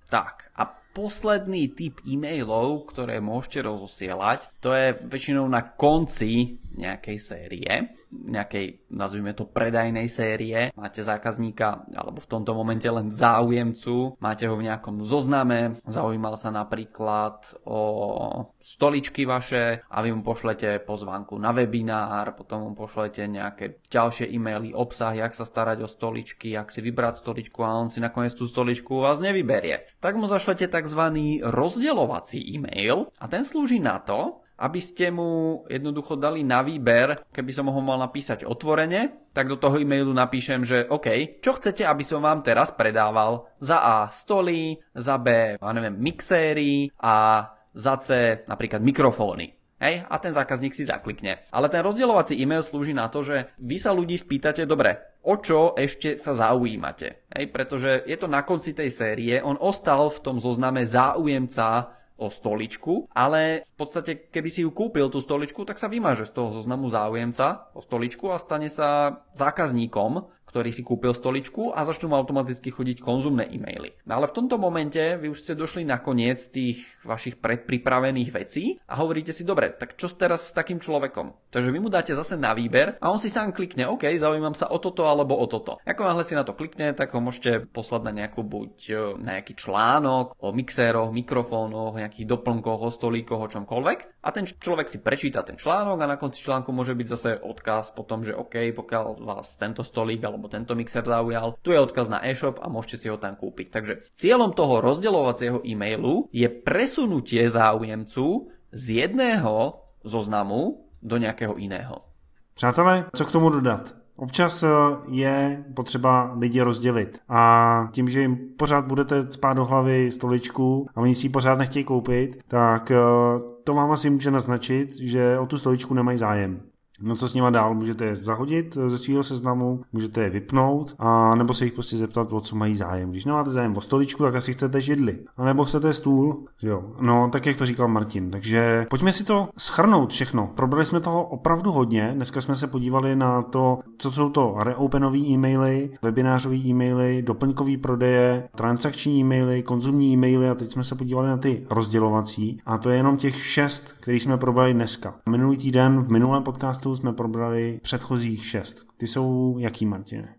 B: Tak a posledný typ e-mailov, ktoré môžete rozosielať, to je väčšinou na konci nejakej série, nejakej, nazvime to, predajnej série. Máte zákazníka, alebo v tomto momente len záujemcu, máte ho v nejakom zozname, zaujímal sa napríklad o stoličky vaše a vy mu pošlete pozvánku na webinár, potom mu pošlete nejaké ďalšie e-maily, obsah, jak sa starať o stoličky, jak si vybrať stoličku a on si nakoniec tú stoličku u vás nevyberie. Tak mu zašlete tzv. rozdeľovací e-mail a ten slúži na to, aby ste mu jednoducho dali na výber, keby som ho mal napísať otvorene, tak do toho e-mailu napíšem, že OK, čo chcete, aby som vám teraz predával? Za A stoly, za B, ja neviem, mixéry a za C napríklad mikrofóny. Hej, a ten zákazník si zaklikne. Ale ten rozdielovací e-mail slúži na to, že vy sa ľudí spýtate, dobre, o čo ešte sa zaujímate. Hej, pretože je to na konci tej série, on ostal v tom zozname záujemca o stoličku, ale v podstate keby si ju kúpil tú stoličku, tak sa vymaže z toho zoznamu záujemca o stoličku a stane sa zákazníkom ktorý si kúpil stoličku a začnú mu automaticky chodiť konzumné e-maily. No ale v tomto momente vy už ste došli na koniec tých vašich predpripravených vecí a hovoríte si, dobre, tak čo teraz s takým človekom? Takže vy mu dáte zase na výber a on si sám klikne, OK, zaujímam sa o toto alebo o toto. Ako náhle si na to klikne, tak ho môžete poslať na nejakú buď e, na nejaký článok o mixéroch, mikrofónoch, nejakých doplnkoch, o stolíkoch, o čomkoľvek. A ten človek si prečíta ten článok a na konci článku môže byť zase odkaz potom, že OK, pokiaľ vás tento stolík alebo tento mixer zaujal, tu je odkaz na e-shop a môžete si ho tam kúpiť. Takže cieľom toho rozdeľovacieho e-mailu je presunutie záujemcu z jedného zoznamu do nějakého jiného.
A: Přátelé, co k tomu dodat? Občas eh, je potřeba lidi rozdělit a tím, že jim pořád budete spát do hlavy stoličku a oni si ji pořád nechtějí koupit, tak eh, to vám asi může naznačit, že o tu stoličku nemají zájem. No co s nima dál? Můžete je zahodit ze svého seznamu, můžete je vypnout, a nebo se jich prostě zeptat, o co mají zájem. Když nemáte zájem o stoličku, tak asi chcete židli. A nebo chcete stůl, jo. No, tak jak to říkal Martin. Takže pojďme si to schrnout všechno. Probrali jsme toho opravdu hodně. Dneska jsme se podívali na to, co jsou to reopenové e-maily, webinářové e-maily, doplňkové prodeje, transakční e-maily, konzumní e-maily a teď jsme se podívali na ty rozdělovací. A to je jenom těch šest, který jsme probrali dneska. Minulý týden v minulém podcastu podcastu jsme probrali předchozích šest. Ty jsou jaký, Martine?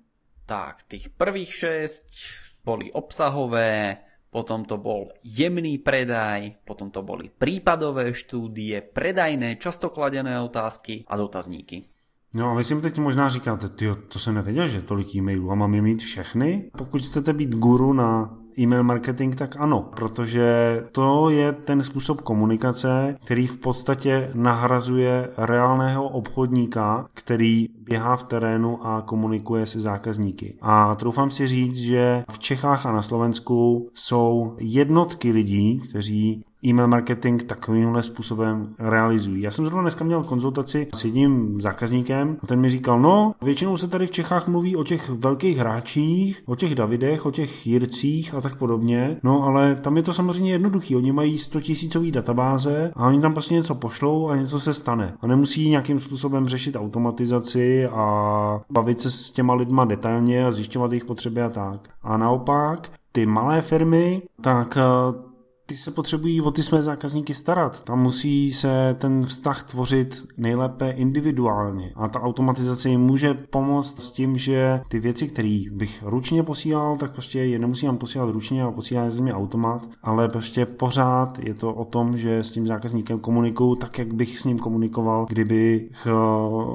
B: Tak, tých prvých šest boli obsahové, potom to bol jemný predaj, potom to boli prípadové štúdie, predajné, často kladené otázky a dotazníky.
A: No a vy si teď možná říkáte, tyjo, to jsem nevěděl, že tolik e-mailů a mám je mít všechny? Pokud chcete být guru na e-mail marketing, tak ano, protože to je ten způsob komunikace, který v podstatě nahrazuje reálného obchodníka, který běhá v terénu a komunikuje se zákazníky. A troufám si říct, že v Čechách a na Slovensku jsou jednotky lidí, kteří e-mail marketing takovýmhle způsobem realizují. Já jsem zrovna dneska měl konzultaci s jedním zákazníkem a ten mi říkal, no, většinou se tady v Čechách mluví o těch velkých hráčích, o těch Davidech, o těch Jircích a tak podobně, no ale tam je to samozřejmě jednoduchý. Oni mají 100 tisícový databáze a oni tam prostě něco pošlou a něco se stane. A nemusí nějakým způsobem řešit automatizaci a bavit se s těma lidma detailně a zjišťovat jejich potřeby a tak. A naopak, ty malé firmy, tak ty se potřebují o ty své zákazníky starat. Tam musí se ten vztah tvořit nejlépe individuálně. A ta automatizace jim může pomoct s tím, že ty věci, které bych ručně posílal, tak prostě je nemusím posílat ručně a posílá ze mě automat, ale prostě pořád je to o tom, že s tím zákazníkem komunikuju tak, jak bych s ním komunikoval, kdybych eh,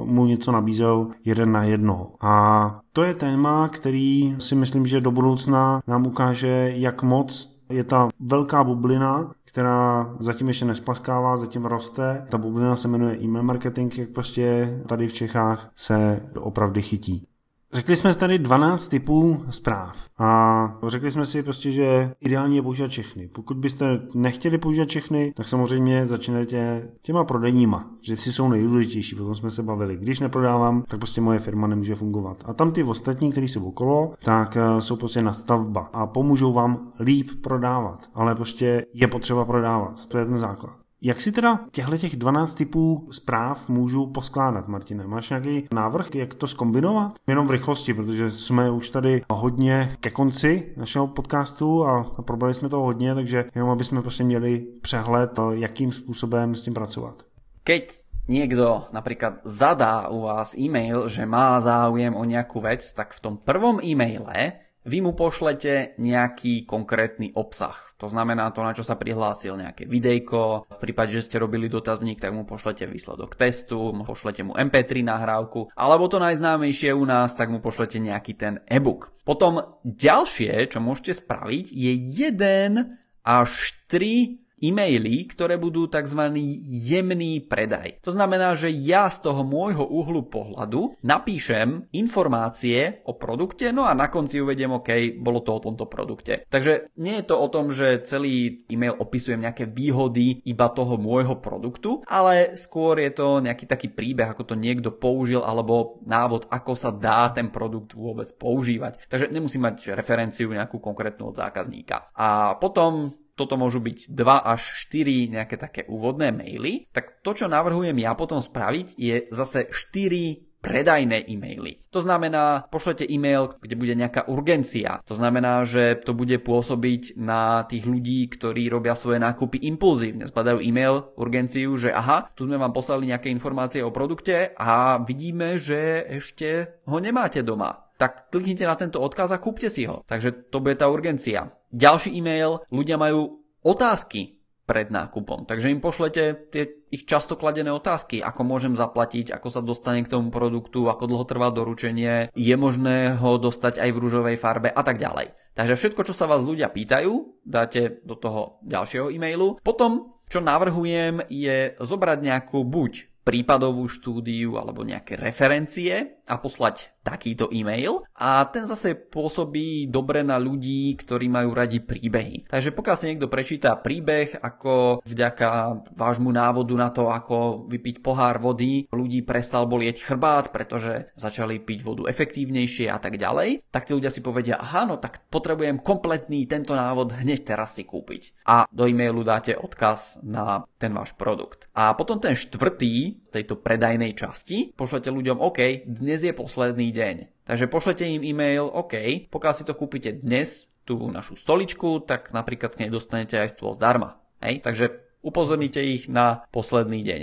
A: mu něco nabízel jeden na jedno. A to je téma, který si myslím, že do budoucna nám ukáže, jak moc je ta velká bublina, která zatím ještě nespaskává, zatím roste. Ta bublina se jmenuje e-mail marketing, jak prostě tady v Čechách se opravdu chytí. Řekli jsme tady 12 typů zpráv a řekli jsme si prostě, že ideálně je používat všechny. Pokud byste nechtěli používat všechny, tak samozřejmě začnete těma prodejníma, že si jsou nejdůležitější, potom jsme se bavili. Když neprodávám, tak prostě moje firma nemůže fungovat. A tam ty ostatní, kteří jsou okolo, tak eh, jsou prostě nastavba a pomůžou vám líp prodávat. Ale prostě je potřeba prodávat. To je ten základ. Jak si teda těchto těch 12 typů zpráv můžu poskládat, Martine? Máš nějaký návrh, jak to skombinovat? Jenom v rychlosti, protože jsme už tady hodně ke konci našeho podcastu a probrali jsme to hodně, takže jenom aby jsme prostě měli přehled, jakým způsobem s tím pracovat.
B: Keď niekto napríklad zadá u vás e-mail, že má záujem o nejakú vec, tak v tom prvom e-maile vy mu pošlete nejaký konkrétny obsah. To znamená to, na čo sa prihlásil nejaké videjko. V prípade, že ste robili dotazník, tak mu pošlete výsledok testu, pošlete mu MP3 nahrávku, alebo to najznámejšie u nás, tak mu pošlete nejaký ten e-book. Potom ďalšie, čo môžete spraviť, je jeden až 3 e-maily, ktoré budú tzv. jemný predaj. To znamená, že ja z toho môjho uhlu pohľadu napíšem informácie o produkte, no a na konci uvediem, OK, bolo to o tomto produkte. Takže nie je to o tom, že celý e-mail opisujem nejaké výhody iba toho môjho produktu, ale skôr je to nejaký taký príbeh, ako to niekto použil, alebo návod, ako sa dá ten produkt vôbec používať. Takže nemusím mať referenciu nejakú konkrétnu od zákazníka. A potom toto môžu byť 2 až 4 nejaké také úvodné maily, tak to, čo navrhujem ja potom spraviť, je zase 4 predajné e-maily. To znamená, pošlete e-mail, kde bude nejaká urgencia. To znamená, že to bude pôsobiť na tých ľudí, ktorí robia svoje nákupy impulzívne. Zbadajú e-mail, urgenciu, že aha, tu sme vám poslali nejaké informácie o produkte a vidíme, že ešte ho nemáte doma tak kliknite na tento odkaz a kúpte si ho. Takže to bude tá urgencia. Ďalší e-mail, ľudia majú otázky pred nákupom. Takže im pošlete tie ich často kladené otázky, ako môžem zaplatiť, ako sa dostane k tomu produktu, ako dlho trvá doručenie, je možné ho dostať aj v rúžovej farbe a tak ďalej. Takže všetko, čo sa vás ľudia pýtajú, dáte do toho ďalšieho e-mailu. Potom, čo navrhujem, je zobrať nejakú buď prípadovú štúdiu alebo nejaké referencie a poslať takýto e-mail a ten zase pôsobí dobre na ľudí, ktorí majú radi príbehy. Takže pokiaľ si niekto prečíta príbeh, ako vďaka vášmu návodu na to, ako vypiť pohár vody, ľudí prestal bolieť chrbát, pretože začali piť vodu efektívnejšie a tak ďalej, tak tí ľudia si povedia, aha, no tak potrebujem kompletný tento návod hneď teraz si kúpiť. A do e-mailu dáte odkaz na ten váš produkt. A potom ten štvrtý z tejto predajnej časti pošlete ľuďom, OK, dnes je posledný deň. Takže pošlete im e-mail, OK, pokiaľ si to kúpite dnes, tú našu stoličku, tak napríklad k nej dostanete aj stôl zdarma. Hej? Takže upozornite ich na posledný deň.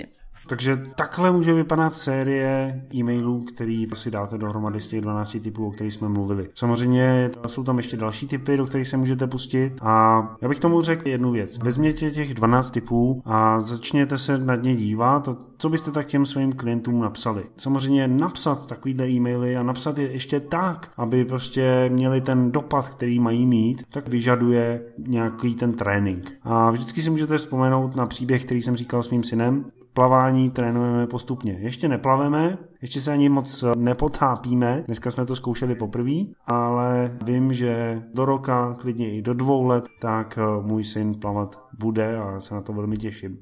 A: Takže takhle může vypadat série e-mailů, který si dáte dohromady z těch 12 typů, o kterých jsme mluvili. Samozřejmě jsou tam ještě další typy, do kterých se můžete pustit a já bych tomu řekl jednu věc. Vezměte těch 12 typů a začněte se nad ně dívat co byste tak těm svým klientům napsali. Samozřejmě napsat takovýhle e-maily a napsat je ještě tak, aby prostě měli ten dopad, který mají mít, tak vyžaduje nějaký ten trénink. A vždycky si můžete vzpomenout na příběh, který jsem říkal s mým synem, plavání trénujeme postupně. Ještě neplaveme, ještě se ani moc nepotápíme, dneska jsme to zkoušeli poprvé, ale vím, že do roka, klidně i do dvou let, tak můj syn plavat bude a se na to velmi těším.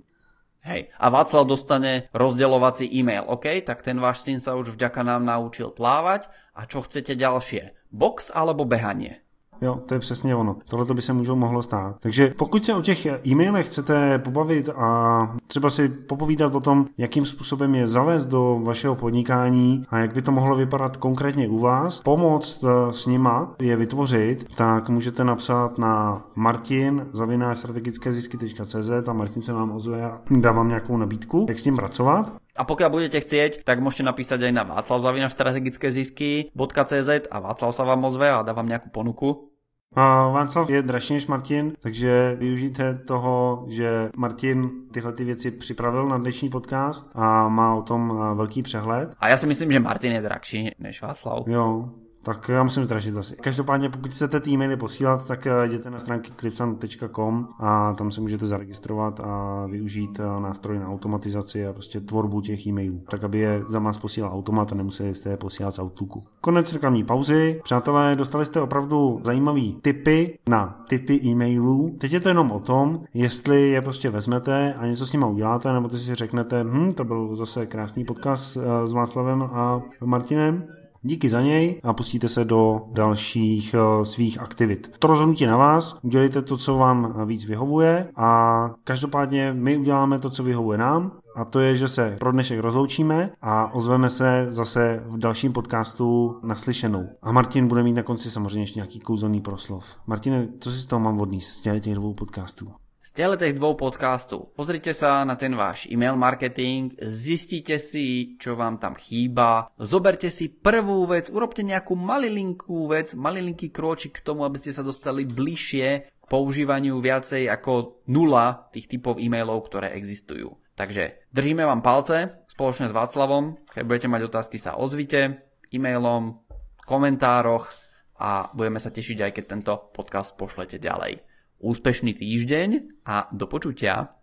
B: Hej, a Václav dostane rozdeľovací e-mail, OK, tak ten váš syn sa už vďaka nám naučil plávať a čo chcete ďalšie? Box alebo behanie?
A: Jo, to je přesně ono. Tohle by se můžou mohlo stát. Takže pokud se o těch e-mailech chcete pobavit a třeba si popovídat o tom, jakým způsobem je zavést do vašeho podnikání a jak by to mohlo vypadat konkrétně u vás, pomoct eh, s nima je vytvořit, tak můžete napsat na martin strategické zisky.cz a Martin se vám ozve a dá vám nějakou nabídku, jak s tím pracovat.
B: A pokiaľ budete chcieť, tak môžete napísať aj na václav strategické zisky.cz a Václav sa vám ozve a dá vám nejakú ponuku
A: a Václav je dražší než Martin, takže využijte toho, že Martin tyhle ty věci připravil na dnešní podcast a má o tom velký přehled.
B: A já si myslím, že Martin je drahší než Václav.
A: Jo, tak já musím zdražit asi. Každopádně, pokud chcete ty e-maily posílat, tak eh, jděte na stránky clipsan.com a tam se můžete zaregistrovat a využít eh, nástroj na automatizaci a prostě tvorbu těch e-mailů, tak aby je za vás posílal automat a nemuseli jste je posílat z Outlooku. Konec reklamní pauzy. Přátelé, dostali jste opravdu zajímavý tipy na typy e-mailů. Teď je to jenom o tom, jestli je prostě vezmete a něco s nimi uděláte, nebo si řeknete, hm, to byl zase krásný podcast eh, s Václavem a Martinem, Díky za něj a pustíte se do dalších uh, svých aktivit. To rozhodnutí na vás, udělejte to, co vám víc vyhovuje a každopádně my uděláme to, co vyhovuje nám a to je, že se pro dnešek rozloučíme a ozveme se zase v dalším podcastu naslyšenou. A Martin bude mít na konci samozřejmě ještě nějaký kouzelný proslov. Martine, co si z toho mám vodný z těch dvou podcastů?
B: Z těch dvou podcastov pozrite sa na ten váš e-mail marketing, zistite si, čo vám tam chýba, zoberte si prvú vec, urobte nejakú malilinkú vec, malilinký krôčik k tomu, aby ste sa dostali bližšie k používaniu viacej ako nula tých typov e-mailov, ktoré existujú. Takže držíme vám palce spoločne s Václavom, keď budete mať otázky sa ozvite e-mailom, komentároch a budeme sa tešiť aj keď tento podcast pošlete ďalej úspešný týždeň a do počutia.